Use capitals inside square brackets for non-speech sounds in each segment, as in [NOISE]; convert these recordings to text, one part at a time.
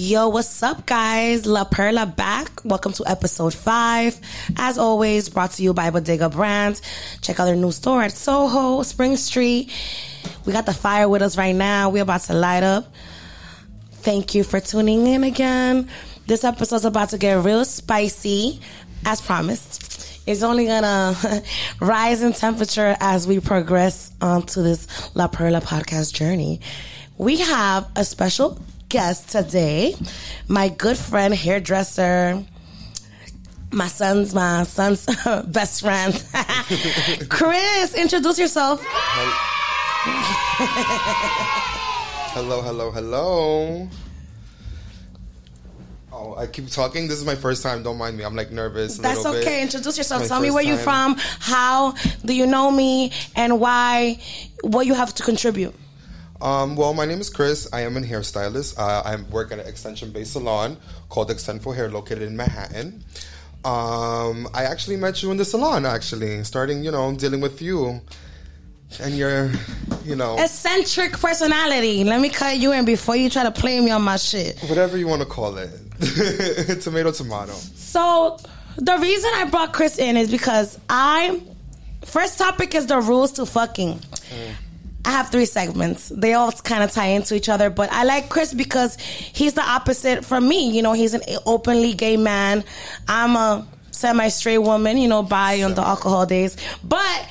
Yo, what's up, guys? La Perla back. Welcome to episode five. As always, brought to you by Bodega Brands. Check out their new store at Soho, Spring Street. We got the fire with us right now. We're about to light up. Thank you for tuning in again. This episode's about to get real spicy, as promised. It's only gonna [LAUGHS] rise in temperature as we progress onto this La Perla podcast journey. We have a special guest today, my good friend, hairdresser, my son's my son's [LAUGHS] best friend, [LAUGHS] Chris. Introduce yourself. Hello, hello, hello. Oh, I keep talking. This is my first time. Don't mind me. I'm like nervous. A That's okay. Bit. Introduce yourself. Tell me where you're from. How do you know me, and why? What you have to contribute. Um, well, my name is Chris. I am a hairstylist. Uh, I work at an extension-based salon called Extendful Hair, located in Manhattan. Um, I actually met you in the salon. Actually, starting, you know, dealing with you and your, you know, Eccentric personality. Let me cut you in before you try to play me on my shit. whatever you want to call it. [LAUGHS] tomato, tomato. So the reason I brought Chris in is because I first topic is the rules to fucking. I have three segments. They all kind of tie into each other, but I like Chris because he's the opposite from me. You know, he's an openly gay man. I'm a semi-straight woman. You know, by on the alcohol days, but.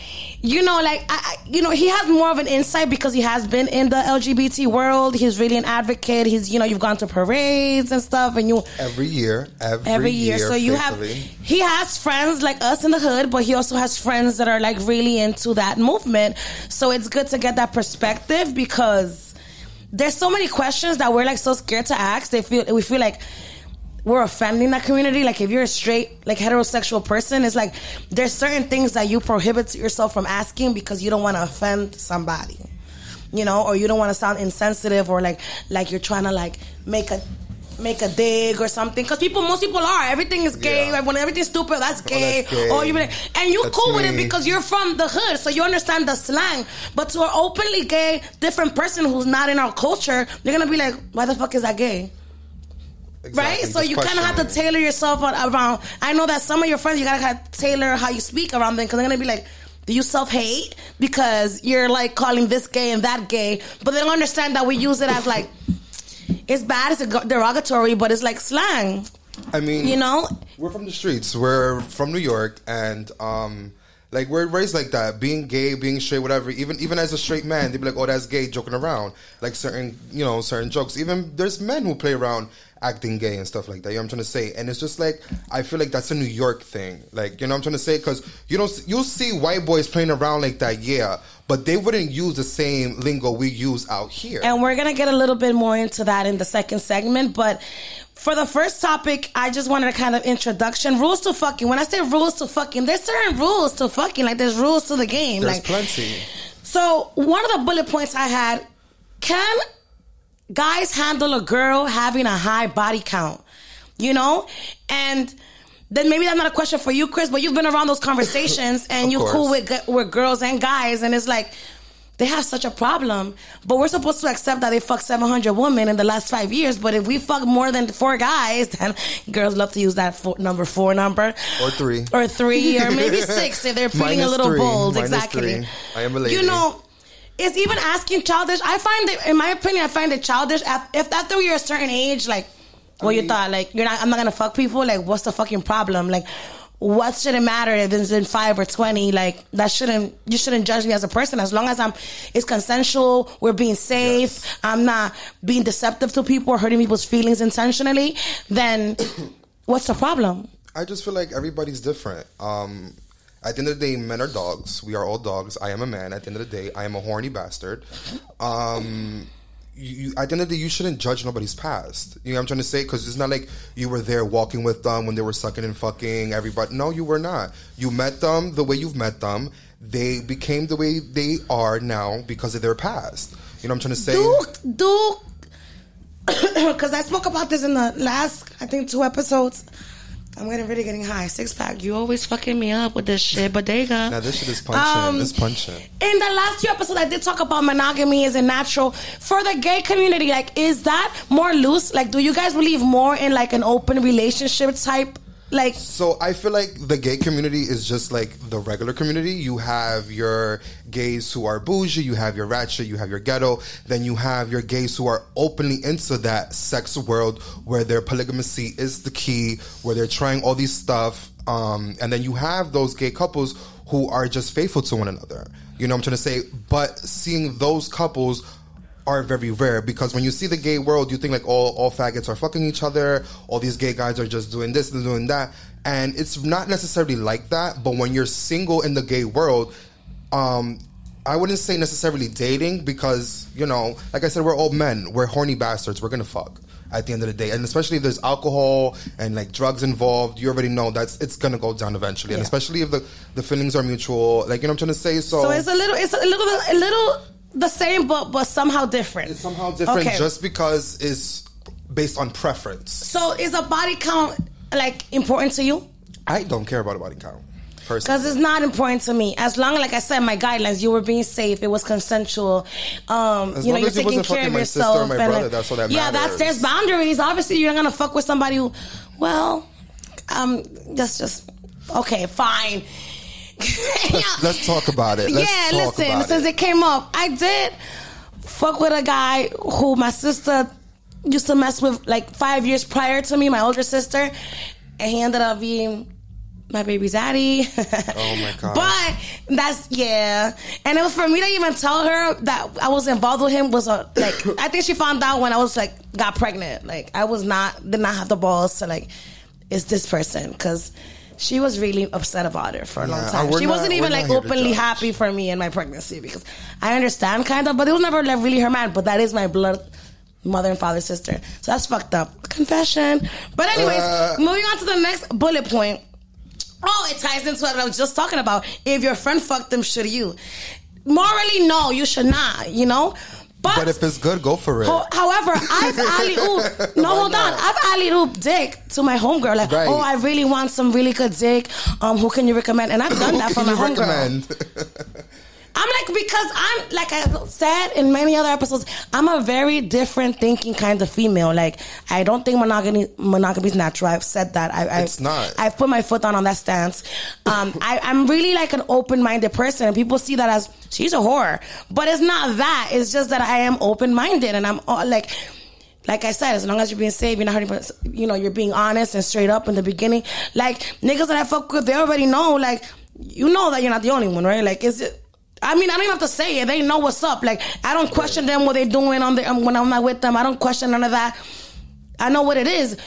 You know, like I, you know, he has more of an insight because he has been in the LGBT world. He's really an advocate. He's, you know, you've gone to parades and stuff, and you Every year, every, every year. So you faithfully. have he has friends like us in the hood, but he also has friends that are like really into that movement. So it's good to get that perspective because there's so many questions that we're like so scared to ask. They feel we feel like we're offending that community. Like if you're a straight, like heterosexual person, it's like there's certain things that you prohibit yourself from asking because you don't want to offend somebody you know, or you don't want to sound insensitive or like like you're trying to like make a make a dig or something. Because people most people are. Everything is gay. Yeah. like when everything's stupid that's gay, that's gay. or you and you That's cool with it because you're from the hood so you understand the slang. But to an openly gay different person who's not in our culture they're gonna be like why the fuck is that gay right? So just you kind of have to tailor yourself around. I know that some of your friends, you gotta kind of tailor how you speak around them because they're gonna be like, "Do you self hate because you're like calling this gay and that gay?" But they don't understand that we use it as like it's bad, it's a derogatory, but it's like slang, I mean, you know. we're from the streets. We're from New York, and um, like we're raised like that. Being gay, being straight, whatever. Even even as a straight man, they'd be like, "Oh, that's gay," joking around, like certain you know certain jokes. Even there's men who play around acting gay and stuff like that. You know what I'm trying to say? And it's just like I feel like that's a New York thing. Like you know what I'm trying to say? Because you don't you'll see white boys playing around like that, yeah, but they wouldn't use the same lingo we use out here. And we're gonna get a little bit more into that in the second segment, but. For the first topic, I just wanted a kind of introduction. Rules to fucking. When I say rules to fucking, there's certain rules to fucking. Like there's rules to the game. there's like plenty. So one of the bullet points I had: Can guys handle a girl having a high body count? You know, and then maybe that's not a question for you, Chris, but you've been around those conversations [LAUGHS] and you're cool with with girls and guys, and it's like. They have such a problem, but we're supposed to accept that they fucked 700 women in the last five years. But if we fuck more than four guys, then girls love to use that four, number four number, Or three. or three, or [LAUGHS] maybe six if they're feeling a little three. bold. Minus exactly. three. I am a lady. You know, it's even asking childish. I find it, in my opinion, I find it childish. If after you're a certain age, like, what you mean- thought, like, you're not, I'm not gonna fuck people. Like, what's the fucking problem? Like, what should it matter if it's in five or twenty? Like, that shouldn't. You shouldn't judge me as a person as long as I'm. It's consensual. We're being safe. I'm not being deceptive to people or hurting people's feelings intentionally. Then, [CLEARS THROAT] what's the problem? I just feel like everybody's different. Um, at the end of the day, men are dogs. We are all dogs. I am a man. At the end of the day, I am a horny bastard. Um, you, at the end of the day, you shouldn't judge nobody's past. You know what I'm trying to say? Because it's not like you were there walking with them when they were sucking and fucking everybody. No, you were not. You met them the way you've met them. They became the way they are now because of their past. You know what I'm trying to say? Duke, Duke. [COUGHS] because I spoke about this in the last I think two episodes. I'm getting really getting high. Six pack. You always fucking me up with this shit, bodega. Now this shit is punching. Um, it's punching. In the last few episodes, I did talk about monogamy is a natural for the gay community. Like, is that more loose? Like, do you guys believe more in like an open relationship type? Like, So I feel like the gay community is just like the regular community. You have your gays who are bougie, you have your ratchet, you have your ghetto, then you have your gays who are openly into that sex world where their polygamy is the key, where they're trying all these stuff. Um, and then you have those gay couples who are just faithful to one another. You know what I'm trying to say? But seeing those couples are very rare because when you see the gay world, you think like all all faggots are fucking each other, all these gay guys are just doing this and doing that, and it's not necessarily like that. But when you're single in the gay world, um, I wouldn't say necessarily dating because you know, like I said, we're all men, we're horny bastards, we're gonna fuck at the end of the day, and especially if there's alcohol and like drugs involved, you already know that's it's gonna go down eventually, and especially if the the feelings are mutual, like you know what I'm trying to say. So, so it's a little, it's a little, a little the same, but but somehow different. It's somehow different Okay. just because it's based on preference. So is a body count like important to you? I don't care about a body count. Because it's not important to me. As long, like I said, my guidelines, you were being safe. It was consensual. Um, As you know, long you're taking care of my sister yourself. or my and, brother, like- that's that yeah, that's there's boundaries. Obviously, you're not gonna fuck with somebody who, well, um, that's just okay, fine. [LAUGHS] Let's, let's talk about it. Let's yeah, listen, since it. it came up, I did fuck with a guy who my sister used to mess with like five years prior to me, my older sister, and he ended up being my baby's daddy. [LAUGHS] Oh my God. But that's yeah, and it was for me to even tell her that I was involved with him was a like [COUGHS] I think she found out when I was like got pregnant. Like I was not did not have the balls to like it's this person because. She was really upset about it for a long time. She not- wasn't even like openly happy for me in my pregnancy because I understand kind of, but it was never like really her man. But that is my blood mother and father sister. So that's fucked up. Confession. But anyways, Uh. moving on to the next bullet point. Oh, it ties into what I was just talking about. If your friend fucked them, should you? Morally, no, you should not. You know. But if it's good, go for it. Ho- However, I've alley oop. [LAUGHS] No, hold on. I've alley oop dick to my homegirl. Like, Right. oh, I really want some really good dick. Um, who can you recommend? And I've done that for can my homegirl. [LAUGHS] I'm like because I'm like I said in many other episodes, I'm a very different thinking kind of female. Like I don't think monogamy monogamy is natural. I've said that. I, I, It's not. I've put my foot on on that stance. Um, I, I'm really like an open minded person, and people see that as she's a whore, but it's not that. It's just that I am open minded, and I'm uh, like. Like I said, as long as you're being safe, you're not hurting, but, you know, you're being honest and straight up in the beginning. Like niggas that I fuck with, they already know. Like you know that you're not the only one, right? Like is it? I mean, I don't even have to say it. They know what's up. Like I don't question them what they're doing on the um, when I'm not with them. I don't question none of that. I know what it is.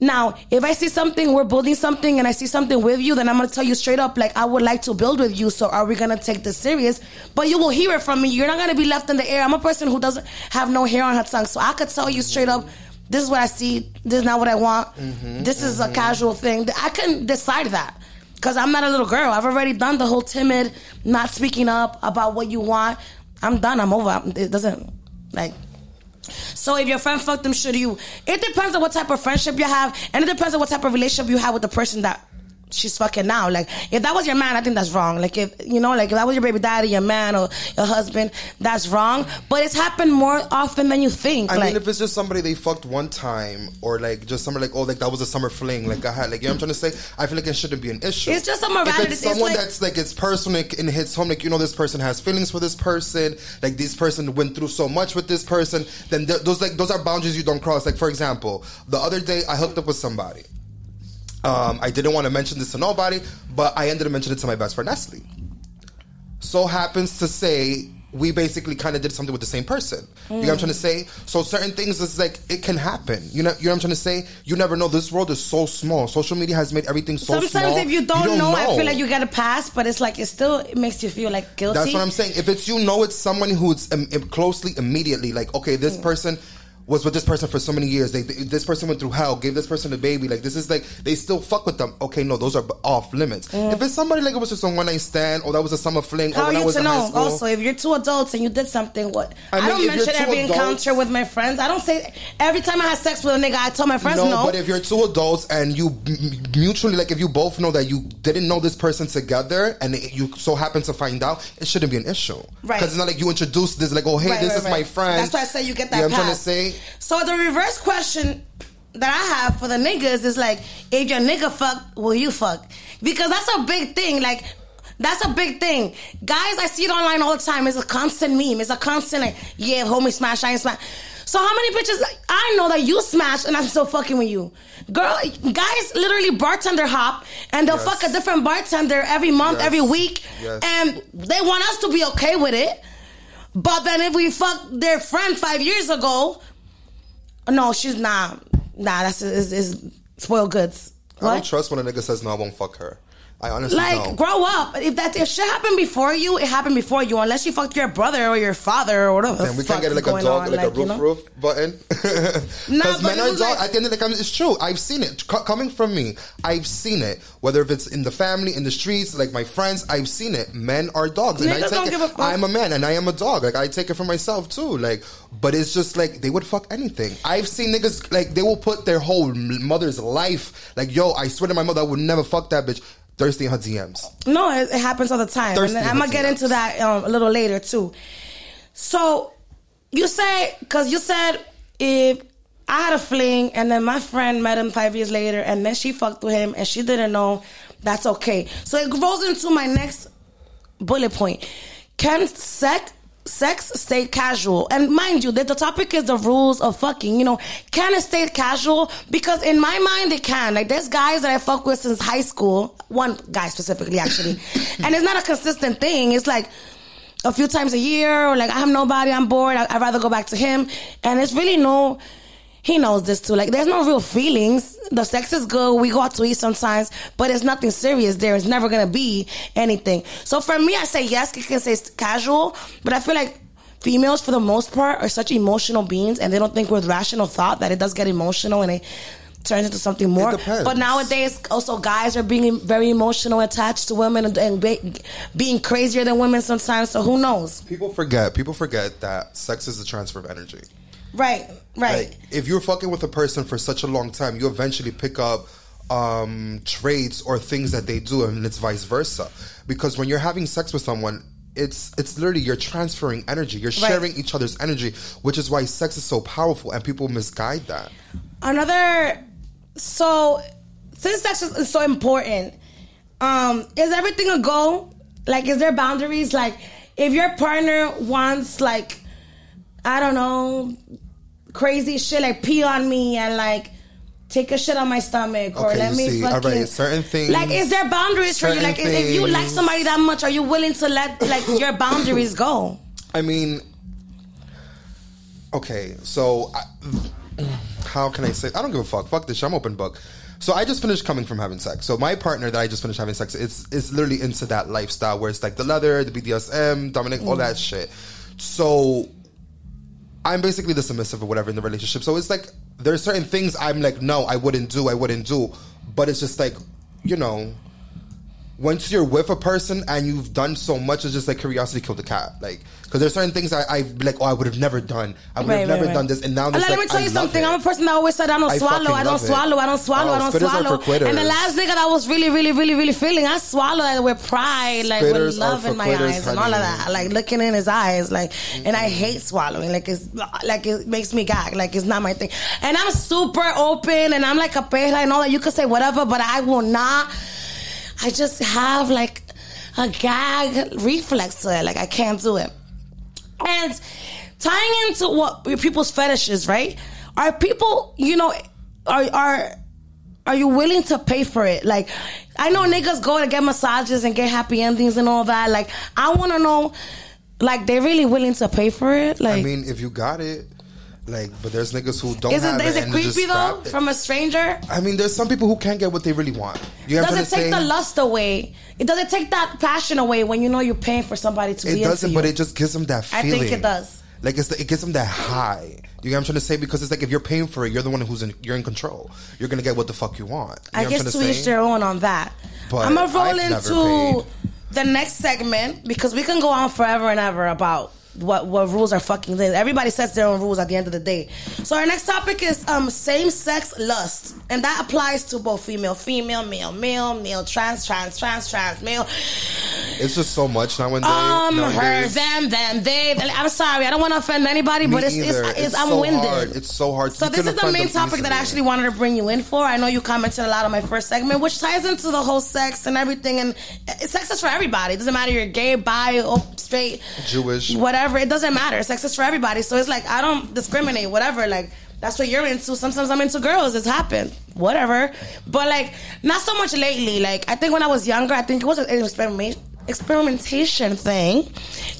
Now, if I see something, we're building something, and I see something with you, then I'm gonna tell you straight up, like I would like to build with you. So, are we gonna take this serious? But you will hear it from me. You're not gonna be left in the air. I'm a person who doesn't have no hair on her tongue, so I could tell you straight up, this is what I see. This is not what I want. this is a casual thing. I can decide that because I'm not a little girl. I've already done the whole timid, not speaking up about what you want. I'm done. I'm over. It doesn't like. So if your friend fucked them, should you? It depends on what type of friendship you have, and it depends on what type of relationship you have with the person that she's fucking now. Like if that was your man, I think that's wrong. Like if you know, like if that was your baby daddy, your man, or your husband, that's wrong. But it's happened more often than you think. I like mean, if it's just somebody they fucked one time, or like just somebody like, oh, like that was a summer fling, like I had, like you know what I'm trying to say. I feel like it shouldn't be an issue. It's just a If morality- it's it's someone like- that's like it's personal and it hits home, like you know this person has feelings for this person, like this person went through so much with this person, then th- those like those are boundaries you don't cross. Like for example, the other day I hooked up with somebody. Um, I didn't want to mention this to nobody, but I ended up mentioning it to my best friend Nestle. So happens to say we basically kind of did something with the same person. You know what I'm trying to say? So certain things is like it can happen. You know, you know what I'm trying to say? You never know. This world is so small. Social media has made everything so sometimes small. if you don't, know, I feel like you get a pass, but it's like it still it makes you feel like guilty. That's what I'm saying. If it's you know it's someone who's um, closely immediately like okay, this Mm. person was with this person for so many years. They, they- this person went through hell, gave this person a baby. Like this is like they still fuck with them. Okay, no, those are off limits. Mm. If it's somebody like it was just a one night stand, or that was a summer fling, How or when I you was to in high know? school. Also, if you're two adults and you did something, what? I I, don't mention every adults- encounter with my friends. I don't say every time I have sex with a nigga. I tell my friends no. no, but if you're two adults and you m- mutually like if you both know that you didn't know this person together and it- you so happen to find out, it shouldn't be an issue. Right. Because it's not like you introduced this like, oh hey, Right, this right, is right. my friend. That's why I say you get that. Yeah, I'm trying to say. So the reverse question that I have for the niggas is like, if your nigga fuck, will you fuck? Because that's a big thing. Like. That's a big thing. Guys, I see it online all the time. It's a constant meme. It's a constant, like, yeah, homie smash, I ain't smash. So how many bitches, like, I know that you smash and I'm still fucking with you. Girl, guys literally bartender hop and they'll Yes. fuck a different bartender every month, Yes. every week. Yes. And they want us to be okay with it. But then if we fucked their friend five years ago, no, she's not. Nah, that's is, is spoiled goods. I don't What? trust when a nigga says no, I won't fuck her. I honestly Like, don't. grow up. If that if shit happened before you, it happened before you. Unless you fucked your brother or your father or whatever. And we can't get like a dog, on, like, a you roof know? roof button. [LAUGHS] Nah, Because but men are dog. like- at the end of the day, it's true. I've seen it Co- coming from me. I've seen it. Whether if it's in the family, in the streets, like my friends, I've seen it. Men are dogs, and I take don't it. give a fuck. I'm a man, and I am a dog. Like I take it for myself too. Like, but it's just like they would fuck anything. I've seen niggas like they will put their whole mother's life. Like, yo, I swear to my mother, I would never fuck that bitch. Thirsty in her DMs. No, it, it happens all the time. Thirsty and then I'm gonna get the into that um, a little later too. So you say because you said if I had a fling and then my friend met him five years later and then she fucked with him and she didn't know, that's okay. So it rolls into my next bullet point. Can sex sex stay casual? And mind you, that the topic is the rules of fucking. You know, can it stay casual? Because in my mind, it can. Like there's guys that I fuck with since high school. One guy specifically, actually, [LAUGHS] and it's not a consistent thing. It's like a few times a year, or like I have nobody, I'm bored. I, I'd rather go back to him, and it's really no. He knows this too. Like, there's no real feelings. The sex is good. We go out to eat sometimes, but it's nothing serious. There is never gonna be anything. So for me, I say yes. It can say it's casual, but I feel like females, for the most part, are such emotional beings, and they don't think with rational thought that it does get emotional and it turns into something more. But nowadays, also guys are being very emotional, attached to women, and, and be, being crazier than women sometimes. So who knows? People forget. People forget that sex is a transfer of energy. Right, right. Like, if you're fucking with a person for such a long time, you eventually pick up um, traits or things that they do, and it's vice versa. Because when you're having sex with someone, it's it's literally you're transferring energy. You're Right. sharing each other's energy, which is why sex is so powerful, and people misguide that. Another, so since sex is, so important, um, is everything a go? Like, is there boundaries? Like, if your partner wants, like, I don't know, crazy shit, like pee on me and like take a shit on my stomach or Okay, let me see, fucking. certain things- Like, is there boundaries for you? Like, if, if you like somebody that much, are you willing to let like your boundaries go? I mean, okay, so I, how can I say? I don't give a fuck. Fuck this. shit. I'm open book. So I just finished coming from having sex. So my partner that I just finished having sex, it's it's literally into that lifestyle where it's like the leather, the BDSM, Dominic, all mm. that shit. So I'm basically the submissive or whatever in the relationship. So it's like there's certain things I'm like, no, I wouldn't do, I wouldn't do. But it's just like, you know, once you're with a person and you've done so much, it's just like curiosity killed the cat. Like, because there's certain things I, I like, oh, I would have never done. I would Right, have right, never right. done this, and now this, let me tell you something. it. I'm a person that always said I don't I swallow, I don't swallow, I don't swallow, Oh, I don't swallow. And the last nigga that I was really, really, really, really feeling, I swallowed it with pride, like with Spitters are love in my quitters, eyes and all of that, like looking in his eyes, like. And I mm-hmm. hate swallowing, like it's like it makes me gag, like it's not my thing. And I'm super open, and I'm like a perra and all that. You could say whatever, but I will not. I just have like a gag reflex to it, like I can't do it. And tying into what people's fetishes, right? Are people, you know, are are are you willing to pay for it? Like, I know niggas go to get massages and get happy endings and all that. Like, I want to know, like, they're really willing to pay for it? Like, I mean, if you got it, like, but there's niggas who don't is have it is it. it creepy though it. from a stranger? I mean, there's some people who can't get what they really want. You know Does it take the lust away? It doesn't take that passion away when you know you're paying for somebody to It be It doesn't, but it just gives them that I feeling. think it does. Like it's the, it gives them that high. You get what I'm trying to say? Because it's like if you're paying for it, you're the one who's in you're in control. You're gonna get what the fuck you want. You I know what I'm guess to say? each their own on that. But I'm gonna roll into the next segment because we can go on forever and ever about what what rules are fucking things. Everybody sets their own rules at the end of the day. So our next topic is um same sex lust, and that applies to both female, female, male, male, male, trans, trans, trans, trans, male. It's just so much nowadays. Um, her, them, them, they. I'm sorry, I don't want to offend anybody, Me but it's, it's, it's, I'm so winded. hard. It's so hard. So You this is the main topic that I actually wanted to bring you in for. I know you commented a lot on my first segment, which ties into the whole sex and everything. And uh, sex is for everybody. It doesn't matter you're gay, bi, straight, Jewish. whatever. It doesn't matter. Sex is for everybody. So it's like I don't discriminate. Whatever. Like that's what you're into. Sometimes I'm into girls. It's happened. Whatever. But like not so much lately. Like I think when I was younger, I think it was an experiment experimentation thing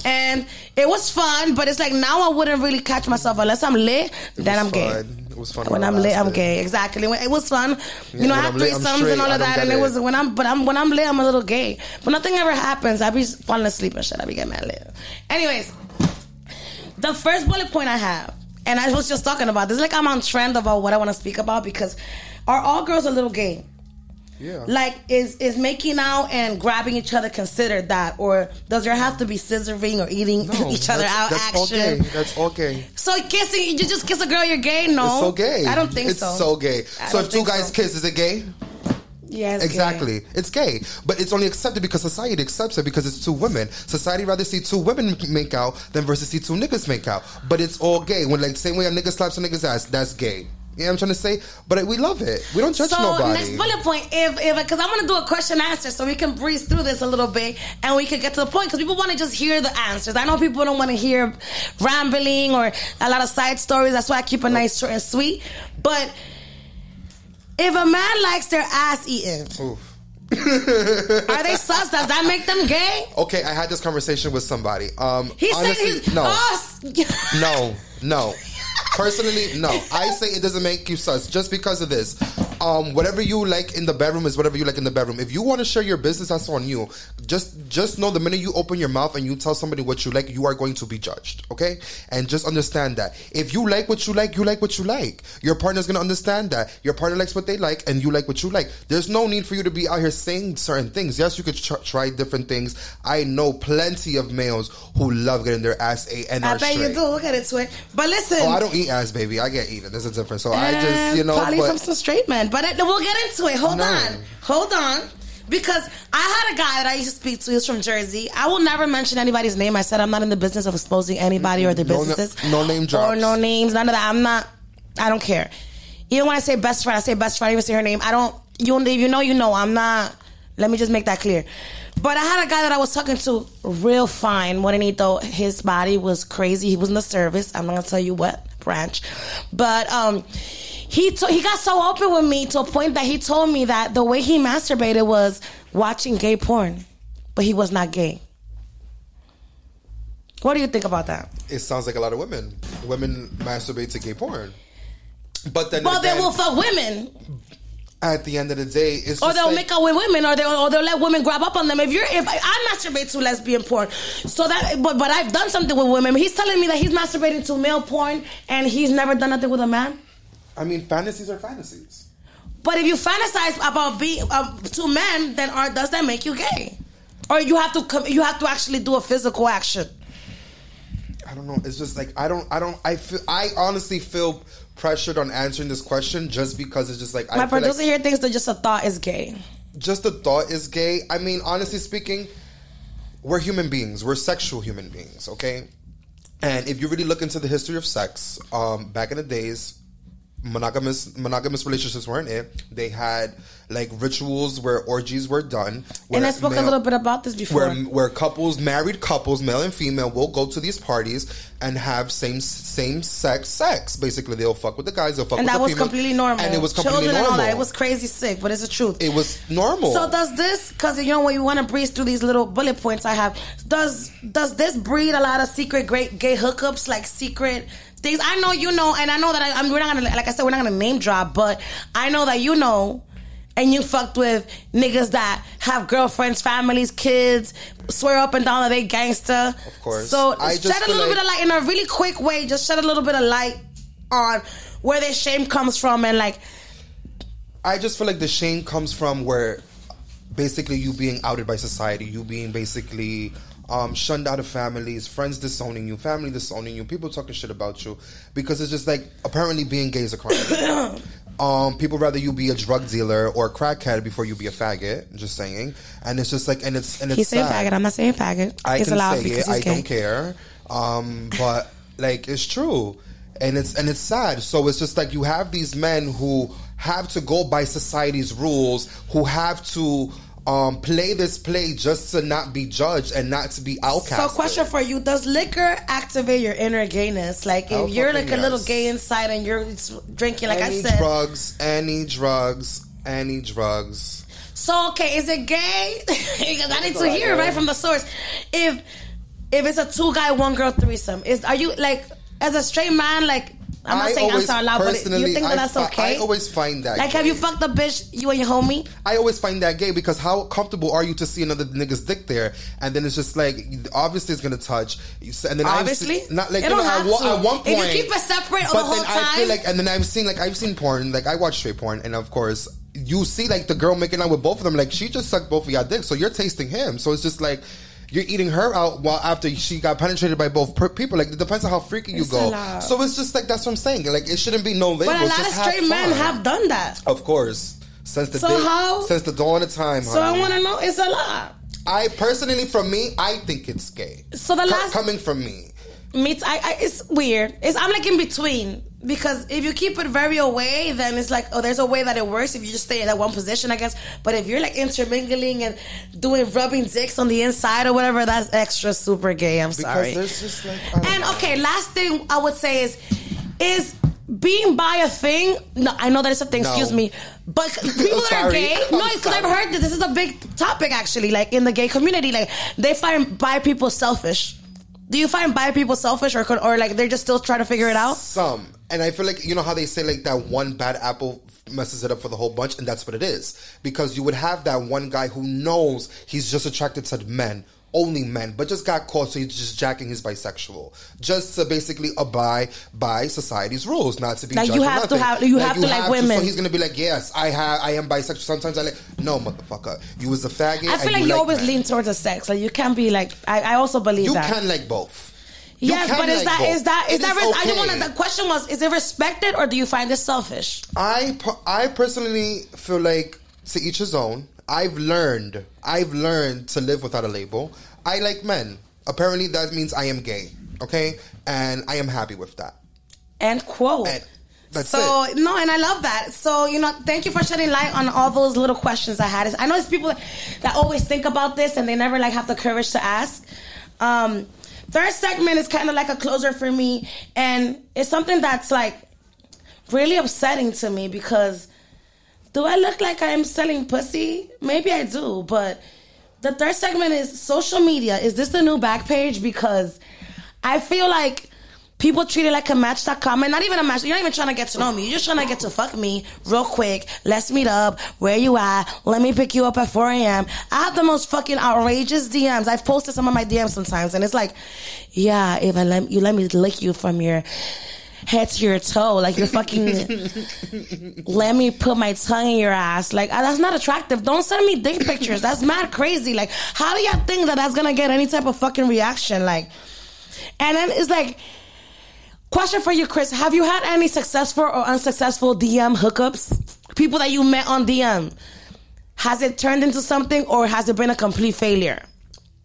and it was fun but it's like now i wouldn't really catch myself unless i'm lit It then i'm gay fun. It was fun when I'm it lit, I'm gay. Exactly. When- It was fun. Yeah, you know, I have I'm threesomes and all of that, and it it. was when I'm, but I'm when I'm lit, I'm a little gay. But nothing ever happens. I be falling asleep and shit. I be getting mad lit. Anyways, the first bullet point I have, and I was just talking about this, like I'm on trend about what I want to speak about because are all girls a little gay? Yeah. Like, is is making out and grabbing each other considered that, or does there have to be scissoring or eating No, [LAUGHS] each other out That's action? gay. That's gay. So kissing, you just kiss a girl, you're gay? No, It's so gay. I don't think it's so. so gay. I So if two guys so. kiss, is it gay? Yeah, it's gay. Exactly. It's gay. But it's only accepted because society accepts it because it's two women. Society rather see two women make out than versus see two niggas make out. But it's all gay. When like same way a nigga slaps a nigga's ass, that's gay. You know what I'm trying to say? But we love it. We don't judge So nobody. next bullet point, if if because I'm gonna do a question answer, so we can breeze through this a little bit and we can get to the point because people want to just hear the answers. I know people don't want to hear rambling or a lot of side stories. That's why I keep it nice, short, and sweet. But if a man likes their ass eaten, Oof. [LAUGHS] are they sus? Does that make them gay? Okay, I had this conversation with somebody. Um, He said honestly, he's no, [LAUGHS] no, no. Personally, no. I say it doesn't make you sus just because of this. Um, whatever you like in the bedroom is whatever you like in the bedroom. If you want to share your business, that's on you. Just just know the minute you open your mouth and you tell somebody what you like, you are going to be judged. Okay, and just understand that if you like what you like, you like what you like. Your partner's gonna understand that. Your partner likes what they like, and you like what you like. There's no need for you to be out here saying certain things. Yes, you could tr- try different things. I know plenty of males who love getting their ass ate and I are bet you do. Look at it, Twit. But listen. Oh, I don't eat ass, baby. I get eaten. There's a difference. So I Eh, just, you know, probably but from some straight men. But it, we'll get into it. Hold No. on, hold on, because I had a guy that I used to speak to. He's from Jersey. I will never mention anybody's name. I said I'm not in the business of exposing anybody or their No businesses. no name drops or no names. None of that. I'm not. I don't care. Even when I say best friend, I say best friend. I even say her name. I don't. You if you know, you know. I'm not. Let me just make that clear. But I had a guy that I was talking to, real fine. Juanito, his body was crazy. He was in the service. I'm not gonna tell you what branch, but um, he to, he got so open with me to a point that he told me that the way he masturbated was watching gay porn, but he was not gay. What do you think about that? it sounds like a lot of women. Women masturbate to gay porn. But then, Well, they will fuck women, at the end of the day, it's or they'll like, make out with women, or they'll or they'll let women grab up on them. If you're, if I, I masturbate to lesbian porn, so that, but but I've done something with women. He's telling me that he's masturbating to male porn, and he's never done nothing with a man. I mean, fantasies are fantasies. But if you fantasize about being um, two men, then are, does that make you gay? Or you have to com- you have to actually do a physical action. I don't know. It's just like I don't. I don't. I feel. I honestly feel pressured on answering this question just because it's just like I My like producer here thinks that just a thought is gay. just a thought is gay. I mean, honestly speaking, we're human beings. We're sexual human beings, okay? And if you really look into the history of sex, um, back in the days, monogamous monogamous relationships weren't it. They had like rituals where orgies were done. And I spoke a little bit about this before. where where couples, married couples, male and female, will go to these parties and have same same sex sex. Basically, they'll fuck with the guys, they'll fuck and with the females. And that was completely normal. and it was completely Children normal. and all that. It was crazy sick, but it's the truth. It was normal. So does this? Because you know when you want to breeze through these little bullet points I have, does does this breed a lot of secret great gay hookups, like secret things? I know you know, and I know that I, I'm, we're not gonna like I said we're not gonna name drop, but I know that you know and you fucked with niggas that have girlfriends, families, kids, swear up and down that they gangster. Of course. So I just shed a little like- bit of light in a really quick way. Just shed a little bit of light on where their shame comes from and like I just feel like the shame comes from where basically you being outed by society, you being basically um, shunned out of families, friends disowning you, family disowning you, people talking shit about you because it's just like apparently being gay is a crime. [COUGHS] um, people rather you be a drug dealer or a crackhead before you be a faggot. Just saying, and it's just like and it's and it's he's saying faggot. I'm not saying faggot. I it's can allowed say because it. I don't care. Um, but like it's true, and it's and it's sad. So it's just like you have these men who have to go by society's rules, who have to um, play this play just to not be judged and not to be outcast. So, question for you: Does liquor activate your inner gayness? Like, if Oh, you're like fucking a little gay inside and you're drinking, like any I said. drugs, any drugs, any drugs. So, okay, is it gay? [LAUGHS] because I need to hear right from the source. If if it's a two guy, one girl threesome, is are you like as a straight man? Like, I'm not I saying I'm sorry loud, but you think that I that's fi- okay? I always find that Like, have you fucked a bitch, you and your homie? I always find that gay because how comfortable are you to see another nigga's dick there, and then it's just like obviously it's gonna touch, and then I've Obviously, seen, not like you know, don't at, one- one If you point. keep it separate the but whole then I feel like, and then I've seen like I've seen porn, like I watch straight porn, and of course you see like the girl making out with both of them, like she just sucked both of your dicks, so you're tasting him, so it's just like. You're eating her out while after she got penetrated by both per- people. Like it depends on how freaky you It's go. So it's just like that's what I'm saying. Like it shouldn't be no labels. But a lot of just have straight men have done that. Of course, since the So day, how- since the dawn of time. So I want to know, it's a lot. I personally, from me, I think it's gay. So the last coming from me, Me, t- I, I, it's weird. It's I'm like in between because if you keep it very away, then it's like oh, there's a way that it works if you just stay in that one position, I guess. But if you're like intermingling and doing rubbing dicks on the inside or whatever, that's extra super gay. I'm because sorry. there's just like And know. okay, last thing I would say is is being bi a thing. No, I know that it's a thing. No. Excuse me, but [LAUGHS] people that are gay. I'm No, because I've heard that this is a big topic actually. Like in the gay community, like they find bi people selfish. Do you find bi people selfish, or or like they're just still trying to figure it out? some, and I feel like you know how they say like that one bad apple messes it up for the whole bunch, and that's what it is. Because you would have that one guy who knows he's just attracted to men. Only men, but just got caught, so he's just jacking his bisexual, just to basically abide by society's rules, not to be Like, you have to have- you have to like women. So he's gonna be like, "Yes, I have, I am bisexual." Sometimes I like, no, motherfucker, you was a faggot. I feel like you, always men. lean towards the sex. Like you can't be like. I, I also believe You that. can like both. You Yes, but is like that is that is It that? res- I just okay. want the question was: Is it respected or do you find it selfish? I I personally feel like to each his own. I've learned I've learned to live without a label. I like men. Apparently that means I am gay. Okay, and I am happy with that. End quote. And that's so it. no, and I love that. So you know, thank you for shedding light on all those little questions I had. I know it's people that always think about this and they never like have the courage to ask. Um, third segment is kind of like a closer for me, and it's something that's like really upsetting to me because do I look like I'm selling pussy? Maybe I do, but the third segment is social media. Is this the new back page? Because I feel like people treat it like a match.com and not even a match. You're not even trying to get to know me. You're just trying to get to fuck me real quick. Let's meet up. Where you at? Let me pick you up at 4 a.m. I have the most fucking outrageous DMs. I've posted some of my DMs sometimes and it's like, yeah, if I let you let me lick you from your head to your toe, like you're fucking [LAUGHS] let me put my tongue in your ass. Like, uh, that's not attractive. Don't send me dick pictures. That's mad crazy. Like, how do y'all think that that's gonna get any type of fucking reaction? Like, and then it's like, question for you, Chris. Have you had any successful or unsuccessful DM hookups? People that you met on DM. Has it turned into something or has it been a complete failure?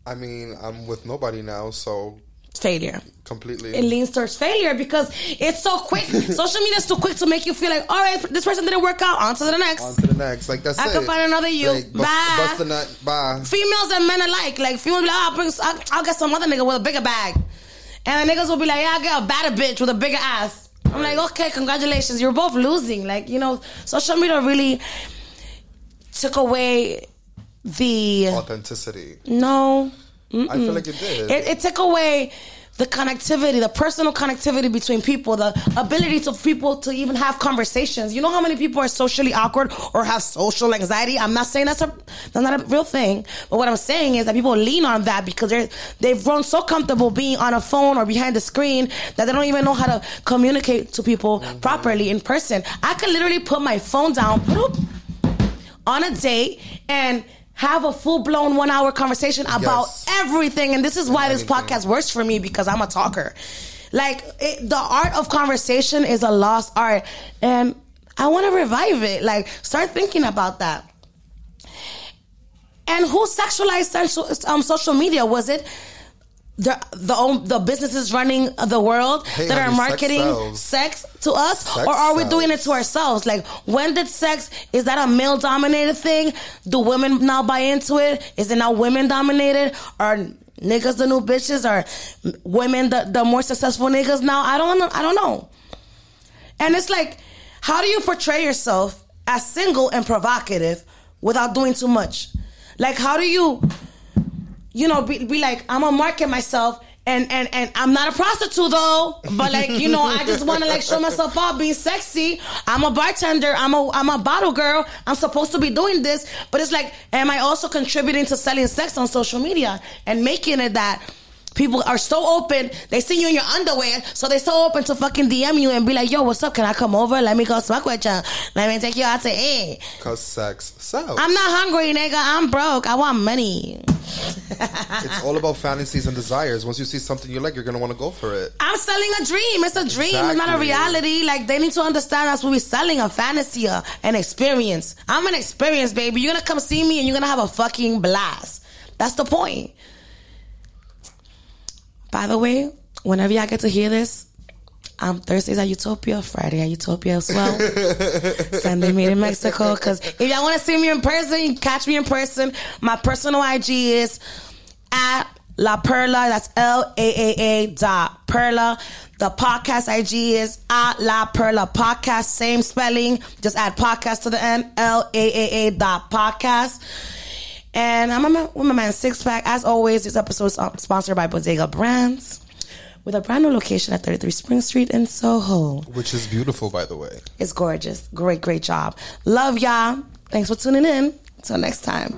I mean, I'm with nobody now, so Failure. Completely. it leans towards failure because it's so quick. [LAUGHS] Social media is too quick to make you feel like, all right, this person didn't work out. On to the next. on to the next. Like that's I it. can find another you. Like, bust, Bye. bust the nut. Bye. Females and men alike. Like females be like, oh, I'll, bring, I'll, I'll get some other nigga with a bigger bag, and the niggas will be like, yeah, I'll get a badder bitch with a bigger ass. I'm like, okay, congratulations, you're both losing. Like you know, social media really took away the Authenticity. no. I feel like it did. It, it took away the connectivity, the personal connectivity between people, the ability to people to even have conversations. You know how many people are socially awkward or have social anxiety? I'm not saying that's a that's not a real thing, but what I'm saying is that people lean on that because they're they've grown so comfortable being on a phone or behind the screen that they don't even know how to communicate to people mm-hmm. properly in person. I can literally put my phone down on a date and have a full blown one hour conversation about yes. everything. And this is why this podcast works for me because I'm a talker. Like it, the art of conversation is a lost art, and I want to revive it. Like start thinking about that. And who sexualized social, um, social media? Was it the the the businesses running the world hey, that honey, are marketing sex, sex to us? Sex or are we doing it to ourselves? Like when did sex is that a male dominated thing? Do women now buy into it? Is it now women dominated? Are niggas the new bitches? Are women the, the more successful niggas now? I don't know i don't know. And it's like how do you portray yourself as single and provocative without doing too much? Like how do you you know, be, be like, I'm gonna market myself and and and I'm not a prostitute though, but like you know, I just want to like show myself off, being sexy. I'm a bartender. I'm a I'm a bottle girl. I'm supposed to be doing this, but it's like, am I also contributing to selling sex on social media and making it that? People are so open. They see you in your underwear, so they're so open to fucking DM you and be like, "Yo, what's up? Can I come over? Let me go smoke with you. Let me take you out to eat." Cause sex sells. I'm not hungry, nigga. I'm broke. I want money. it's all about fantasies and desires. Once you see something you like, you're gonna want to go for it. I'm selling a dream. It's a dream. Exactly. It's not a reality. Like they need to understand that's what we're selling a fantasy, an experience. I'm an experience, baby. You're gonna come see me and you're gonna have a fucking blast. That's the point. By the way, whenever y'all get to hear this, um, Thursdays at Utopia, Friday at Utopia as well. [LAUGHS] Sunday made in Mexico. Because if y'all want to see me in person, catch me in person. My personal IG is at La Perla. That's L A A A dot Perla. The podcast IG is at La Perla Podcast. Same spelling. Just add podcast to the end. L A A A dot podcast. And I'm with my man Six Pack. As always, this episode is uh, sponsored by Bodega Brands with a brand new location at 33 Spring Street in Soho. Which is beautiful, by the way. It's gorgeous. Great, great job. Love y'all. Thanks for tuning in. Until next time.